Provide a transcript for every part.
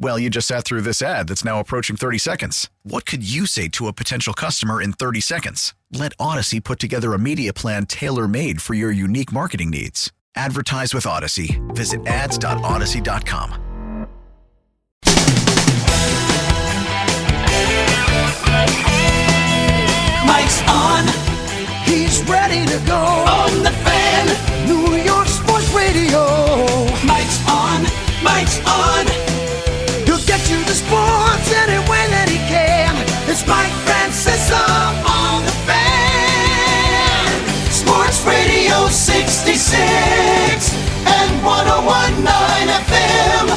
Well, you just sat through this ad that's now approaching 30 seconds. What could you say to a potential customer in 30 seconds? Let Audacy put together a media plan tailor made for your unique marketing needs. Advertise with Audacy. Visit ads.audacy.com. Mike's on. He's ready to go. On the fan. New York Sports Radio. Mike's on. Mike's on. It's Mike Francesa on the. Sports Radio 66 and 1019 FM.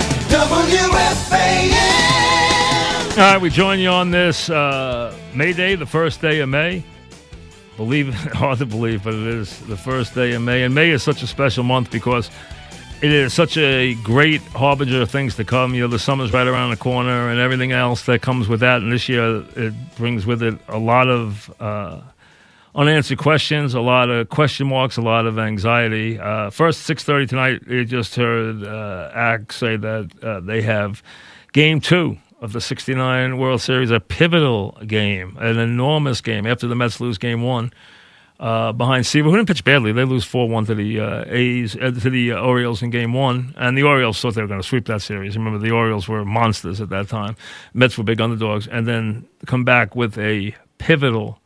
All right, we join you on this uh, May Day, the first day of May. Believe hard to believe, but it is the first day of May. And May is such a special month because it is such a great harbinger of things to come. You know, the summer's right around the corner and everything else that comes with that. And this year, it brings with it a lot of uh, unanswered questions, a lot of question marks, a lot of anxiety. Uh, first, 6.30 tonight, you just heard uh, ACK say that uh, they have game two of the 69 World Series, a pivotal game, an enormous game after the Mets lose game one uh, behind Seaver, who didn't pitch badly. They lose 4 1 to the uh, A's, uh, to the Orioles in game one. And the Orioles thought they were going to sweep that series. Remember, the Orioles were monsters at that time. Mets were big underdogs. And then come back with a pivotal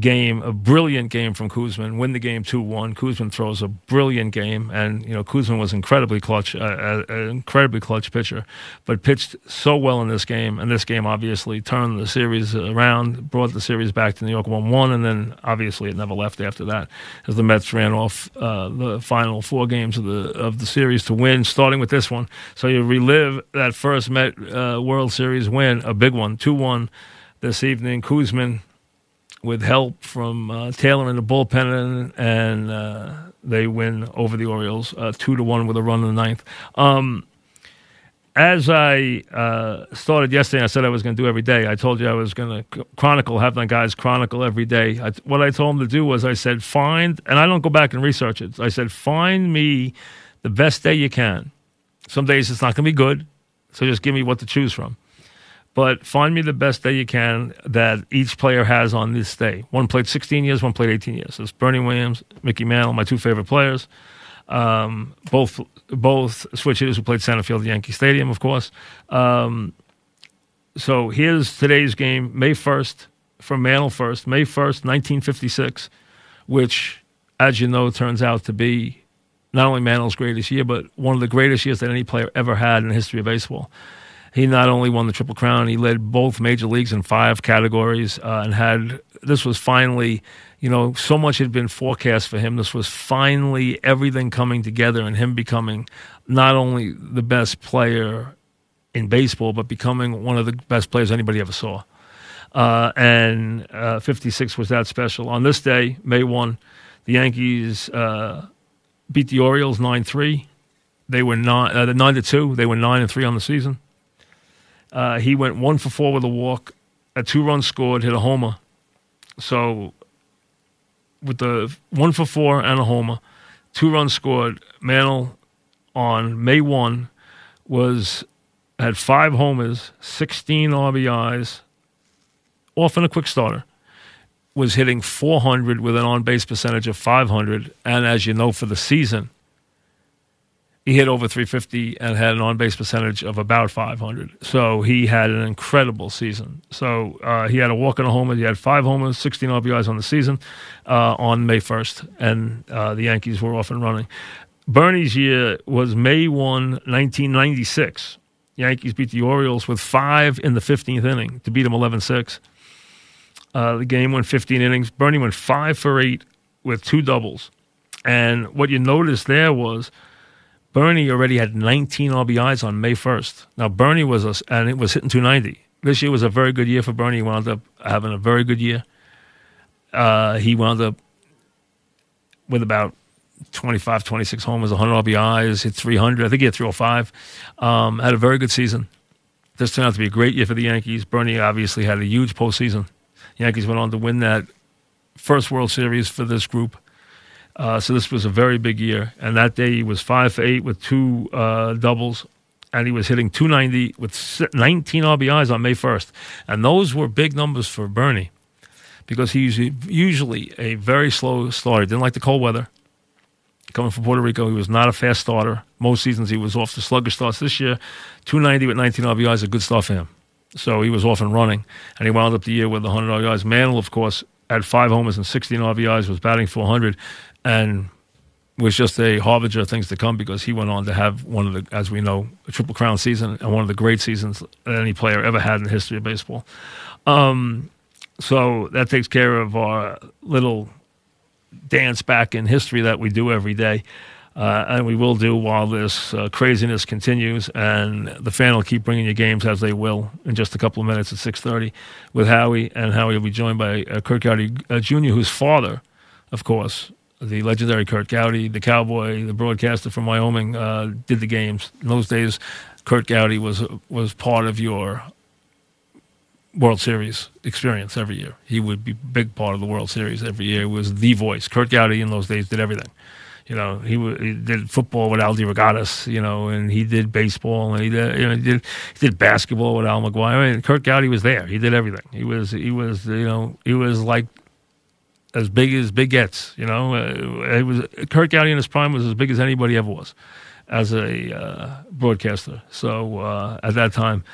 game, a brilliant game from Koosman, win the game 2 1. Koosman throws a brilliant game, and, you know, Koosman was incredibly clutch, uh, an incredibly clutch pitcher, but pitched so well in this game. And this game obviously turned the series around, brought the series back to New York 1 1, and then obviously it never left after that as the Mets ran off uh, the final four games of the, of the series to win, starting with this one. So you relive that first Met uh, World Series win, a big one, 2 1 this evening. Koosman with help from uh, Taylor in the bullpen, and, and uh, they win over the Orioles uh, two to one with a run in the ninth. Um, as I uh, started yesterday, I said I was going to do every day. I told you I was going to chronicle, have my guys chronicle every day. I, what I told them to do was I said, find, and I don't go back and research it. I said, find me the best day you can. Some days it's not going to be good, so just give me what to choose from but find me the best day you can that each player has on this day. One played 16 years, one played 18 years. It's Bernie Williams, Mickey Mantle, my two favorite players. Um, both both switch hitters who played center field at Yankee Stadium, of course. Um, so here's today's game, May 1st, from Mantle first, May 1st, 1956, which, as you know, turns out to be not only Mantle's greatest year, but one of the greatest years that any player ever had in the history of baseball. He not only won the Triple Crown, he led both major leagues in five categories uh, and had this was finally, you know, so much had been forecast for him. This was finally everything coming together and him becoming not only the best player in baseball, but becoming one of the best players anybody ever saw. Uh, and uh, 56 was that special. On this day, May 1, the Yankees uh, beat the Orioles 9 3. They were nine, uh, 9 to 2. They were 9 and 3 on the season. Uh, he went one for four with a walk, a two run scored, hit a homer. So with the one for four and a homer, two runs scored, Mantle on May 1 was had five homers, 16 RBIs, often a quick starter. Was hitting 400 with an on base percentage of 500. And as you know, for the season, he hit over 350 and had an on base percentage of about 500. So he had an incredible season. So uh, he had a walk and a homer. He had five homers, 16 RBIs on the season uh, on May 1st, and uh, the Yankees were off and running. Bernie's year was May 1, 1996. Yankees beat the Orioles with five in the 15th inning to beat them 11 6. Uh, the game went 15 innings. Bernie went five for eight with two doubles. And what you noticed there was Bernie already had 19 RBIs on May 1st. Now, Bernie was, a, and it was hitting 290. This year was a very good year for Bernie. He wound up having a very good year. Uh, he wound up with about 25, 26 homers, 100 RBIs, hit 300. I think he hit 305. Um, had a very good season. This turned out to be a great year for the Yankees. Bernie obviously had a huge postseason. The Yankees went on to win that first World Series for this group. Uh, so this was a very big year. And that day he was five for eight with two uh, doubles, and he was hitting 290 with 19 RBIs on May 1st. And those were big numbers for Bernie because he's usually a very slow starter. Didn't like the cold weather. Coming from Puerto Rico, he was not a fast starter. Most seasons he was off the sluggish starts. This year, 290 with 19 RBIs is a good start for him. So he was off and running, and he wound up the year with 100 RBIs. Mantle, of course, had five homers and 16 RBIs, was batting 400, and was just a harbinger of things to come because he went on to have one of the, as we know, a triple crown season and one of the great seasons that any player ever had in the history of baseball. Um, so that takes care of our little dance back in history that we do every day. Uh, and we will do while this uh, craziness continues. And the fan will keep bringing you games as they will in just a couple of minutes at 6:30 with Howie, and Howie will be joined by uh, Curt Gowdy uh, Jr., whose father, of course, the legendary Curt Gowdy, the cowboy, the broadcaster from Wyoming, uh, did the games. In those days, Curt Gowdy was was part of your World Series experience every year. He would be a big part of the World Series every year. He was the voice. Curt Gowdy in those days did everything. You know, he, he did football with Al DeRogatis, you know, and he did baseball and he did, you know, he did, he did basketball with Al McGuire. I mean, Curt Gowdy was there. He did everything. He was, he was, you know, he was like as big as big gets, you know. Uh, it was Curt Gowdy in his prime was as big as anybody ever was as a uh, broadcaster. So uh, at that time,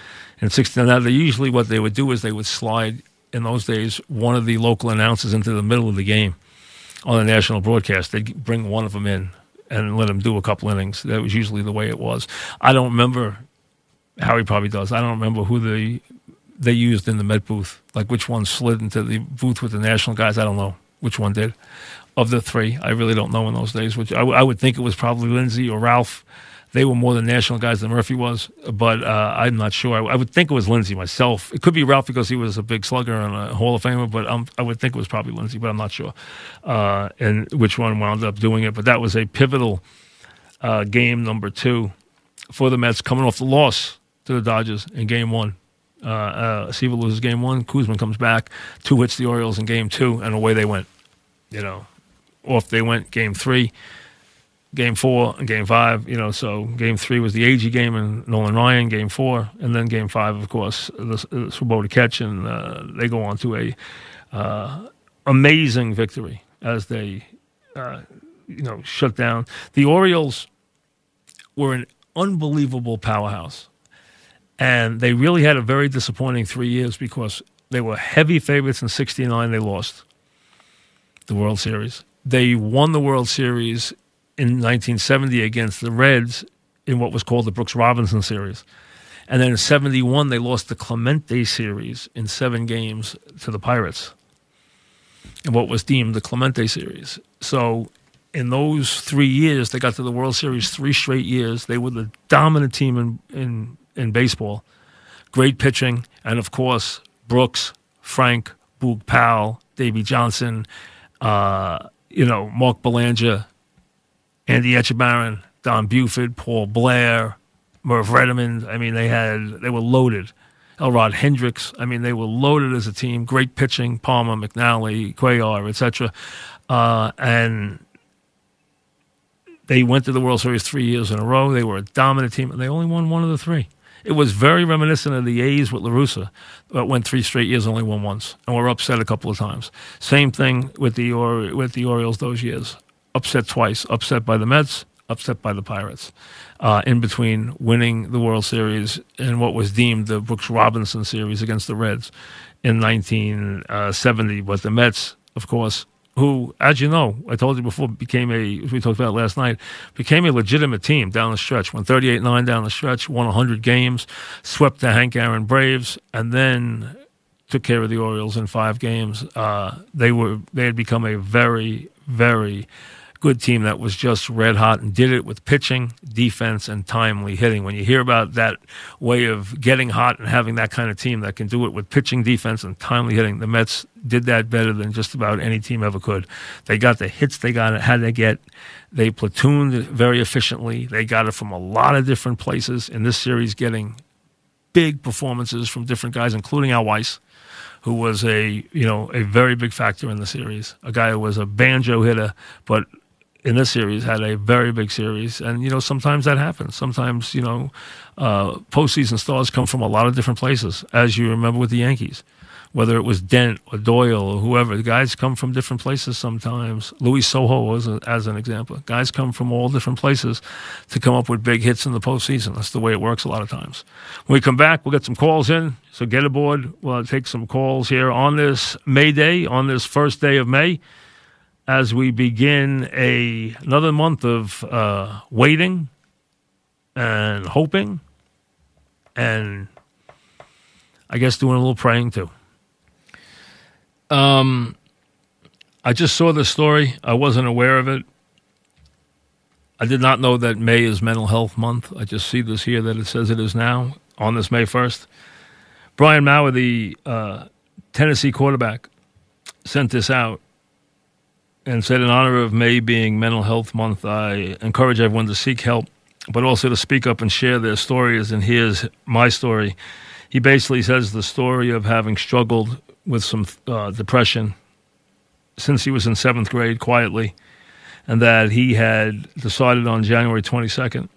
in 16, now they usually what they would do is they would slide in those days one of the local announcers into the middle of the game on the national broadcast. They'd bring one of them in and let him do a couple innings. That was usually the way it was. I don't remember he probably does. I don't remember who they they used in the Met booth, like which one slid into the booth with the national guys. I don't know which one did. Of the three, I really don't know in those days. Which I, I would think it was probably Lindsey or Ralph they were more the national guys than Murphy was, but uh, I'm not sure. I, I, would think it was Lindsey myself. It could be Ralph because he was a big slugger and a Hall of Famer, but um, I would think it was probably Lindsey, but I'm not sure. Uh, and which one wound up doing it? But that was a pivotal uh, game number two for the Mets, coming off the loss to the Dodgers in Game One. Uh, uh, Seaver loses Game One. Koosman comes back, two hits the Orioles in Game Two, and away they went. You know, off they went Game Three game four and game five, you know, so game three was the Agee game and Nolan Ryan, game four, and then game five, of course, the, the Swoboda catch, and uh, they go on to a uh, amazing victory as they, uh, you know, shut down. The Orioles were an unbelievable powerhouse, and they really had a very disappointing three years because they were heavy favorites in '69. They lost the World Series. They won the World Series in 1970 against the Reds in what was called the Brooks Robinson series. And then in 71, they lost the Clemente series in seven games to the Pirates in what was deemed the Clemente series. So in those three years, they got to the World Series three straight years. They were the dominant team in, in, in baseball. Great pitching. And of course, Brooks, Frank, Boog Powell, Davey Johnson, uh, you know, Mark Belanger, Andy Etchebarren, Don Buford, Paul Blair, Merv Rettenmund. I mean, they had they were loaded. Elrod Hendricks. I mean, they were loaded as a team. Great pitching, Palmer, McNally, Cuellar, etc. Uh, and they went to the World Series three years in a row. They were a dominant team, and they only won one of the three. It was very reminiscent of the A's with La Russa, that went three straight years, only won once, and were upset a couple of times. Same thing with the or- with the Orioles those years upset twice, upset by the Mets, upset by the Pirates. Uh, in between winning the World Series and what was deemed the Brooks Robinson series against the Reds in 1970. But the Mets, of course, who, as you know, I told you before, became a, we talked about last night, became a legitimate team down the stretch. Went 38 9 down the stretch, won 100 games, swept the Hank Aaron Braves, and then took care of the Orioles in five games. Uh, they were they had become a very very good team that was just red hot and did it with pitching, defense, and timely hitting. When you hear about that way of getting hot and having that kind of team that can do it with pitching, defense, and timely hitting, the Mets did that better than just about any team ever could. They got the hits they got had to get. They platooned very efficiently. They got it from a lot of different places. In this series, getting big performances from different guys, including Al Weiss who was a you know a very big factor in the series. A guy who was a banjo hitter, but in this series had a very big series, and you know sometimes that happens. Sometimes you know uh, postseason stars come from a lot of different places, as you remember with the Yankees whether it was Dent or Doyle or whoever. The guys come from different places sometimes. Luis Sojo was a, as an example. Guys come from all different places to come up with big hits in the postseason. That's the way it works a lot of times. When we come back, we'll get some calls in. So get aboard. We'll take some calls here on this May Day, on this first day of May, as we begin a another month of uh, waiting and hoping and I guess doing a little praying too. Um, I just saw the story. I wasn't aware of it. I did not know that May is Mental Health Month. I just see this here that it says it is now on this May 1st. Brian Maurer, the uh, Tennessee quarterback, sent this out and said, in honor of May being Mental Health Month, I encourage everyone to seek help, but also to speak up and share their stories. And here's my story. He basically says the story of having struggled with some uh, depression since he was in seventh grade quietly, and that he had decided on January 22nd,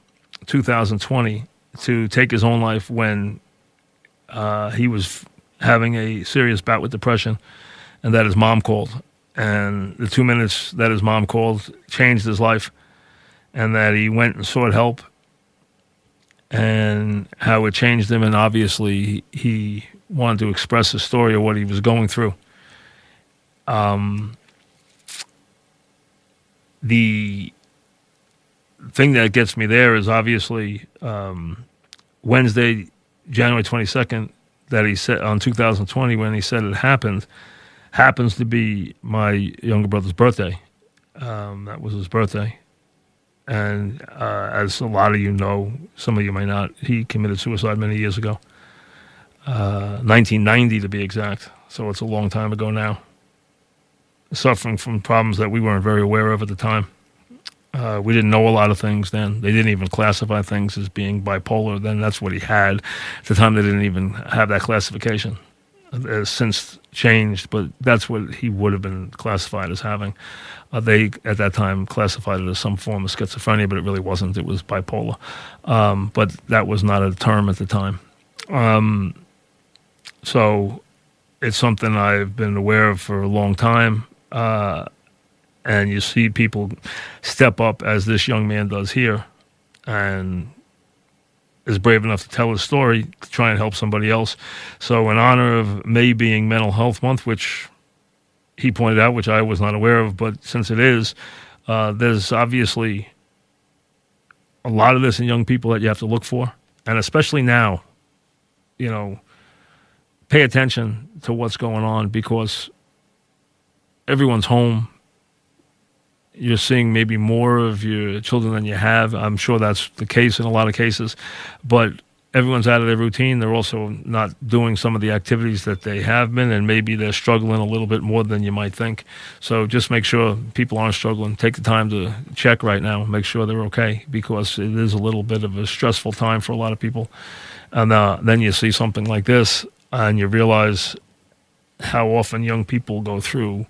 2020, to take his own life when uh, he was having a serious bout with depression, and that his mom called. And the two minutes that his mom called changed his life, and that he went and sought help, and how it changed him. And obviously, he wanted to express a story of what he was going through. Um, the thing that gets me there is obviously um, Wednesday, January 22nd, that he said on 2020 when he said it happened, happens to be my younger brother's birthday. Um, that was his birthday. And uh, as a lot of you know, some of you may not, he committed suicide many years ago. 1990 uh, to be exact. So it's a long time ago now. Suffering from problems that we weren't very aware of at the time. Uh, we didn't know a lot of things then. They didn't even classify things as being bipolar. Then that's what he had. At the time, they didn't even have that classification. Has since changed, but that's what he would have been classified as having. Uh, they, at that time, classified it as some form of schizophrenia, but it really wasn't. It was bipolar. Um, but that was not a term at the time. Um, so it's something I've been aware of for a long time. Uh, and you see people step up as this young man does here and is brave enough to tell his story to try and help somebody else. So, in honor of May being Mental Health Month, which he pointed out, which I was not aware of, but since it is, uh, there's obviously a lot of this in young people that you have to look for. And especially now, you know, pay attention to what's going on because everyone's home. You're seeing maybe more of your children than you have. I'm sure that's the case in a lot of cases, but everyone's out of their routine. They're also not doing some of the activities that they have been, and maybe they're struggling a little bit more than you might think. So just make sure people aren't struggling. Take the time to check right now, make sure they're okay, because it is a little bit of a stressful time for a lot of people. And uh, then you see something like this, and you realize how often young people go through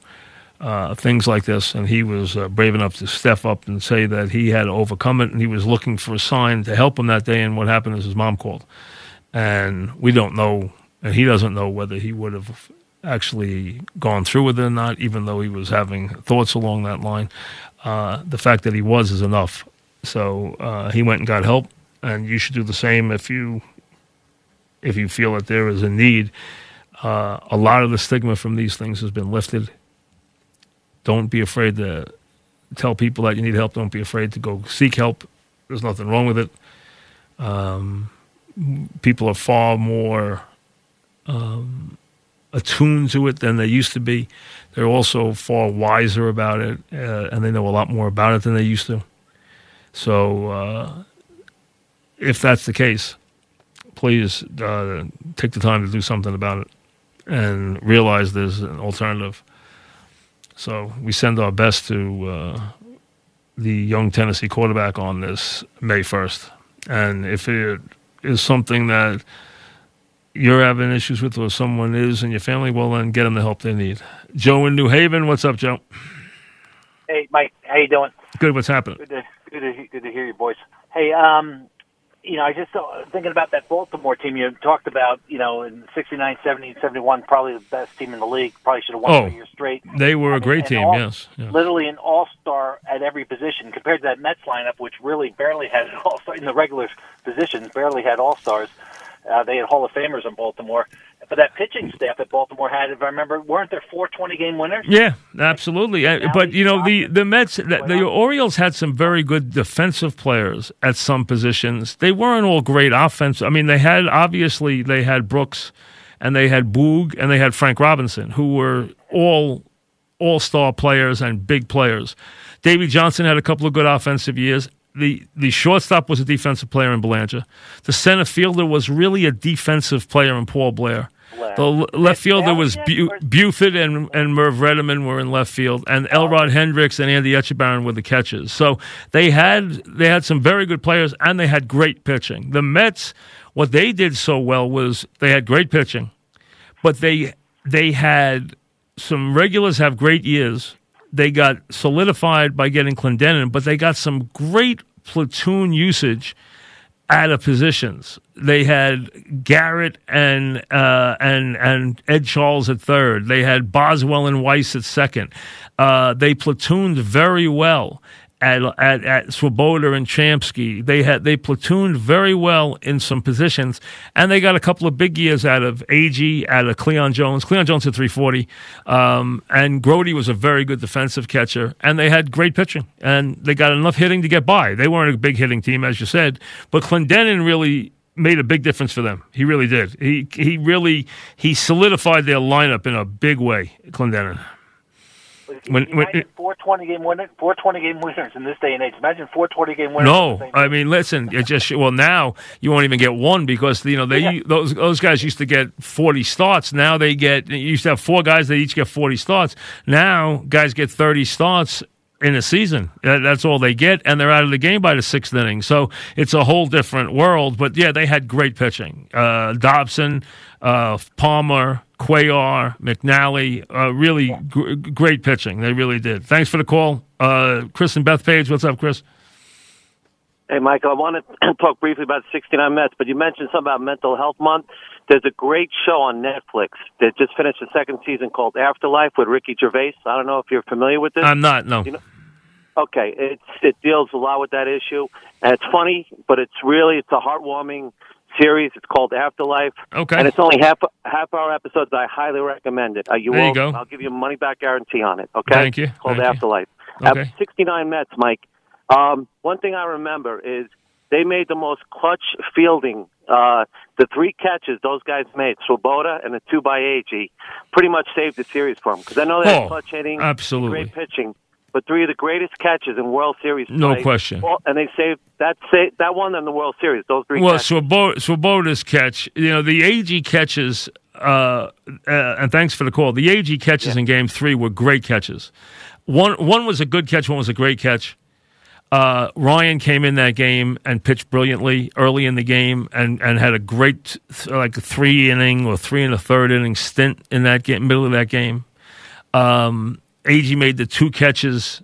uh, things like this. And he was uh, brave enough to step up and say that he had overcome it, and he was looking for a sign to help him that day. And what happened is his mom called, and we don't know, and he doesn't know whether he would have actually gone through with it or not, even though he was having thoughts along that line. Uh, the fact that he was is enough. So uh, he went and got help, and you should do the same if you if you feel that there is a need. Uh, a lot of the stigma from these things has been lifted. Don't be afraid to tell people that you need help. Don't be afraid to go seek help. There's nothing wrong with it. Um, people are far more um, attuned to it than they used to be. They're also far wiser about it, uh, and they know a lot more about it than they used to. So, uh, if that's the case, please uh, take the time to do something about it and realize there's an alternative. So, we send our best to uh, the young Tennessee quarterback on this May 1st. And if it is something that you're having issues with or someone is in your family, well, then get them the help they need. Joe in New Haven, what's up, Joe? Hey, Mike, how you doing? Good. What's happening? Good to good to, good to hear your voice. Hey, um, you know, I just uh, thinking about that Baltimore team you talked about. You know, in '69, '70, '71, probably the best team in the league. Probably should have won Oh, three years straight. They were a And- great and team, all- yes. Yeah. Literally an all-star at every position compared to that Mets lineup, which really barely had all-star in the regular positions, barely had all-stars. Uh, they had Hall of Famers in Baltimore, but that pitching staff that Baltimore had, if I remember, weren't there four 20-game winners? Yeah, absolutely. Uh, Now but you know the the Mets, the, the Orioles had some very good defensive players at some positions. They weren't all great offense. I mean, they had obviously they had Brooks, and they had Boog, and they had Frank Robinson, who were all all star players and big players. Davey Johnson had a couple of good offensive years. The the shortstop was a defensive player in Belanger. The center fielder was really a defensive player in Paul Blair. Blair. The left fielder was Bu- or- Buford and, and Merv Rettenmund were in left field, and Elrod Hendricks and Andy Etchebarren were the catchers. So they had they had some very good players, and they had great pitching. The Mets, what they did so well was they had great pitching, but they they had some regulars have great years. They got solidified by getting Clendenon, but they got some great platoon usage out of positions. They had Garrett and uh, and and Ed Charles at third. They had Boswell and Weiss at second. Uh, they platooned very well at at, at Swoboda and Shamsky. They had they platooned very well in some positions, and they got a couple of big years out of Ag, out of Cleon Jones. Cleon Jones at 340, um, and Grote was a very good defensive catcher, and they had great pitching, and they got enough hitting to get by. They weren't a big hitting team, as you said, but Clendenon really made a big difference for them. He really did. He he really he solidified their lineup in a big way. Clendenon. When- when- Imagine four 20-game winners, four 20-game winners in this day and age. Imagine four 20-game winners. No, in the same I mean, listen. It just well now you won't even get one because you know they Yeah. those those guys used to get forty starts. Now they get you used to have four guys that each get forty starts. Now guys get thirty starts in a season. That's all they get, and they're out of the game by the sixth inning. So it's a whole different world. But yeah, they had great pitching. Uh, Dobson, uh, Palmer, Cuellar, McNally, uh, really gr- great pitching. They really did. Thanks for the call, uh, Chris and Bethpage. What's up, Chris? Hey, Michael, I want to talk briefly about 69 Mets, but you mentioned something about Mental Health Month. There's a great show on Netflix that just finished the second season called Afterlife with Ricky Gervais. I don't know if you're familiar with this. I'm not. No. You know- okay, it's it deals a lot with that issue, and it's funny, but it's really it's a heartwarming series. It's called Afterlife, Okay. and it's only half half hour episodes. I highly recommend it. Uh, you There you go. I'll give you a money back guarantee on it. Okay, Thank you. It's called Thank you. Afterlife. Okay. At 69 Mets, Mike. Um, one thing I remember is they made the most clutch fielding. Uh, the three catches those guys made, Swoboda and the two by Agee, pretty much saved the series for them. Because I know they Oh, had clutch hitting, absolutely. great pitching, but three of the greatest catches in World Series. No play. question. Well, and they saved that. That won them the World Series. Those three. Well, Swoboda's catch, you know, the Agee catches, uh, uh, and thanks for the call. The Agee catches in Game Three were great catches. One one was a good catch, one was a great catch. Uh, Ryan came in that game and pitched brilliantly early in the game, and, and had a great like three inning or three and a third inning stint in that game, middle of that game. Um, Agee made the two catches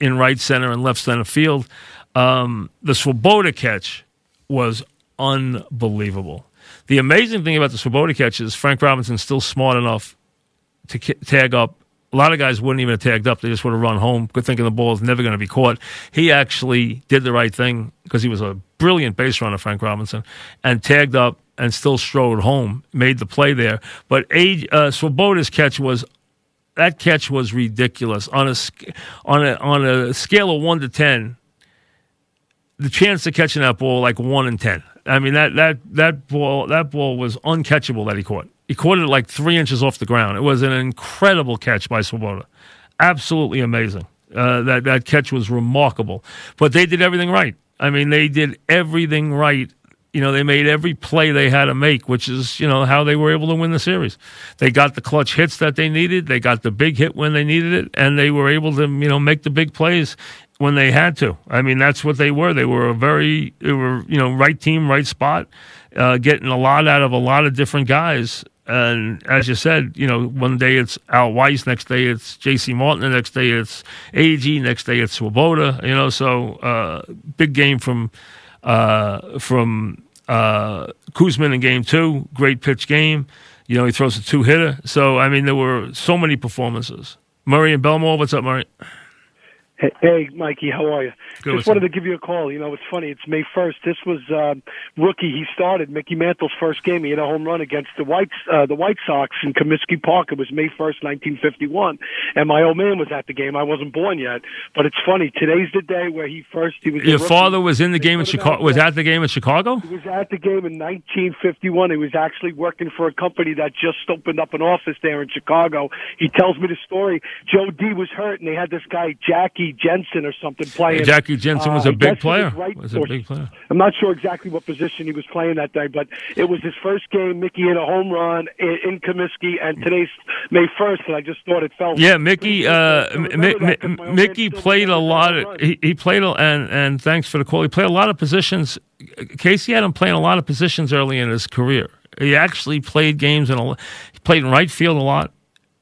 in right center and left center field. Um, the Swoboda catch was unbelievable. The amazing thing about the Swoboda catch is Frank Robinson's still smart enough to ki- tag up. A lot of guys wouldn't even have tagged up; they just would have run home, thinking the ball is never going to be caught. He actually did the right thing because he was a brilliant base runner, Frank Robinson, and tagged up and still strode home, made the play there. But uh, Swoboda's catch was that catch was ridiculous on a on a on a scale of one to ten. The chance of catching that ball like one in ten. I mean that that that ball that ball was uncatchable that he caught. He caught it like three inches off the ground. It was an incredible catch by Swoboda. Absolutely amazing. Uh, that that catch was remarkable. But they did everything right. I mean, they did everything right you know, they made every play they had to make, which is, you know, how they were able to win the series. They got the clutch hits that they needed. They got the big hit when they needed it, and they were able to, you know, make the big plays when they had to. I mean, that's what they were. They were a very, they were, you know, right team, right spot, uh, getting a lot out of a lot of different guys. And as you said, you know, one day it's Al Weiss, next day it's J.C. Martin, the next day it's Agee, next day it's Swoboda. You know, so uh, big game from uh, from uh, Koosman in game two. Great pitch game. You know, he throws a two hitter. So, I mean, there were so many performances. Murray and Bellmore, what's up, Murray? Hey, hey, Mikey, how are you? Good Just wanted to give you a call. You know, it's funny. It's May first. This was uh, rookie. He started Mickey Mantle's first game. He hit a home run against the White uh, the White Sox in Comiskey Park. It was May first, nineteen fifty one. And my old man was at the game. I wasn't born yet, but it's funny. Today's the day where he first he was. Your father was in the game in Chicago. Was at the game in Chicago. He was at the game in nineteen fifty one. He was actually working for a company that just opened up an office there in Chicago. He tells me the story. Joe D was hurt, and they had this guy Jackie Jensen or something playing. Jackie Jensen was a Uh, big player. right Was a big player. I'm not sure exactly what position he was playing that day, but it was his first game. Mickey hit a home run in, in Comiskey, and today's May 1st, and I just thought it felt. Yeah, Mickey. Uh, remember Mi- that Mi- 'cause my old Mickey played a lot. Of, he, he played, a, and and thanks for the call. He played a lot of positions. Casey had him playing a lot of positions early in his career. He actually played games in a. He played in right field a lot.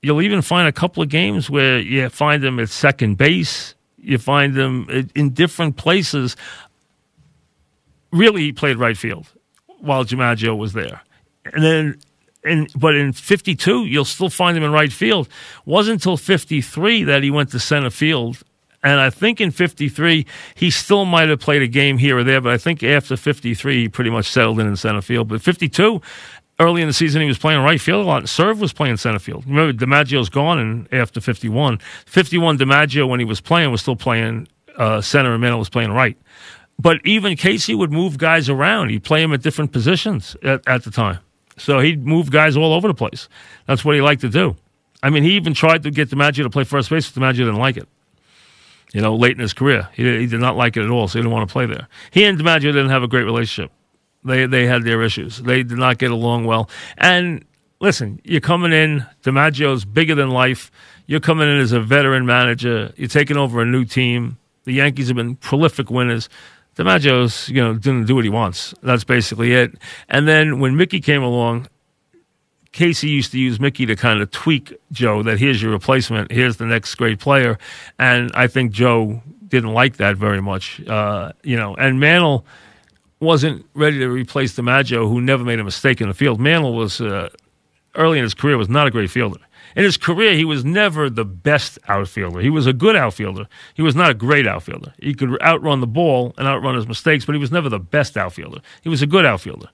You'll even find a couple of games where you find him at second base. You find him in- different places. Really, he played right field while DiMaggio was there, and then in but in 52 you'll still find him in right field. Wasn't until 53 that he went to center field. And i think in 53 he still might have played a game here or there but i think after 53 he pretty much settled in in center field. But 52 early in the season he was playing right field a lot serve was playing center field remember dimaggio's gone and after 51 51 dimaggio when he was playing was still playing uh, center and Mantle was playing right but even Casey would move guys around. He'd play them at different positions at, at the time. So he'd move guys all over the place. That's what he liked to do. I mean, he even tried to get DiMaggio to play first base, but DiMaggio didn't like it. You know, late in his career, he, he did not like it at all, so he didn't want to play there. He and DiMaggio didn't have a great relationship. They they had their issues. They did not get along well. And listen, you're coming in. DiMaggio's bigger than life. You're coming in as a veteran manager. You're taking over a new team. The Yankees have been prolific winners. DiMaggio's, you know, didn't do what he wants. That's basically it. And then when Mickey came along, Casey used to use Mickey to kind of tweak Joe that here's your replacement, here's the next great player. And I think Joe didn't like that very much. Uh, you know, and Mantle wasn't ready to replace DiMaggio, who never made a mistake in the field. Mantle was, uh, early in his career, was not a great fielder. In his career, he was never the best outfielder. He was a good outfielder. He was not a great outfielder. He could outrun the ball and outrun his mistakes, but he was never the best outfielder. He was a good outfielder.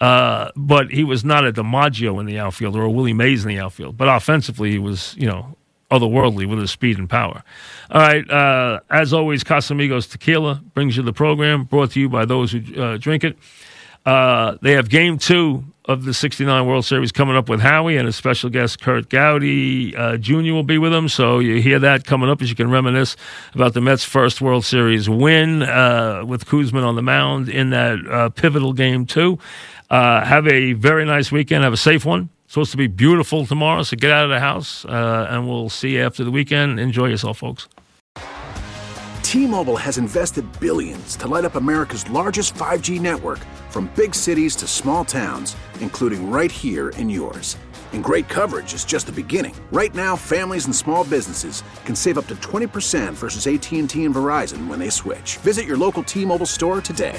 Uh, but he was not a DiMaggio in the outfield or a Willie Mays in the outfield. But offensively, he was, you know, otherworldly with his speed and power. All right. Uh, as always, Casamigos Tequila brings you the program, brought to you by those who uh, drink it. Uh, they have game two of the 69 World Series coming up with Howie and a special guest, Curt Gowdy uh, Jr. will be with them. So you hear that coming up as you can reminisce about the Mets' first World Series win uh, with Koosman on the mound in that uh, pivotal game two. Have a very nice weekend. Have a safe one. Supposed to be beautiful tomorrow, so get out of the house, uh, and we'll see you after the weekend. Enjoy yourself, folks. T-Mobile has invested billions to light up America's largest 5G network from big cities to small towns, including right here in yours. And great coverage is just the beginning. Right now, families and small businesses can save up to 20% versus AT&T and Verizon when they switch. Visit your local T-Mobile store today.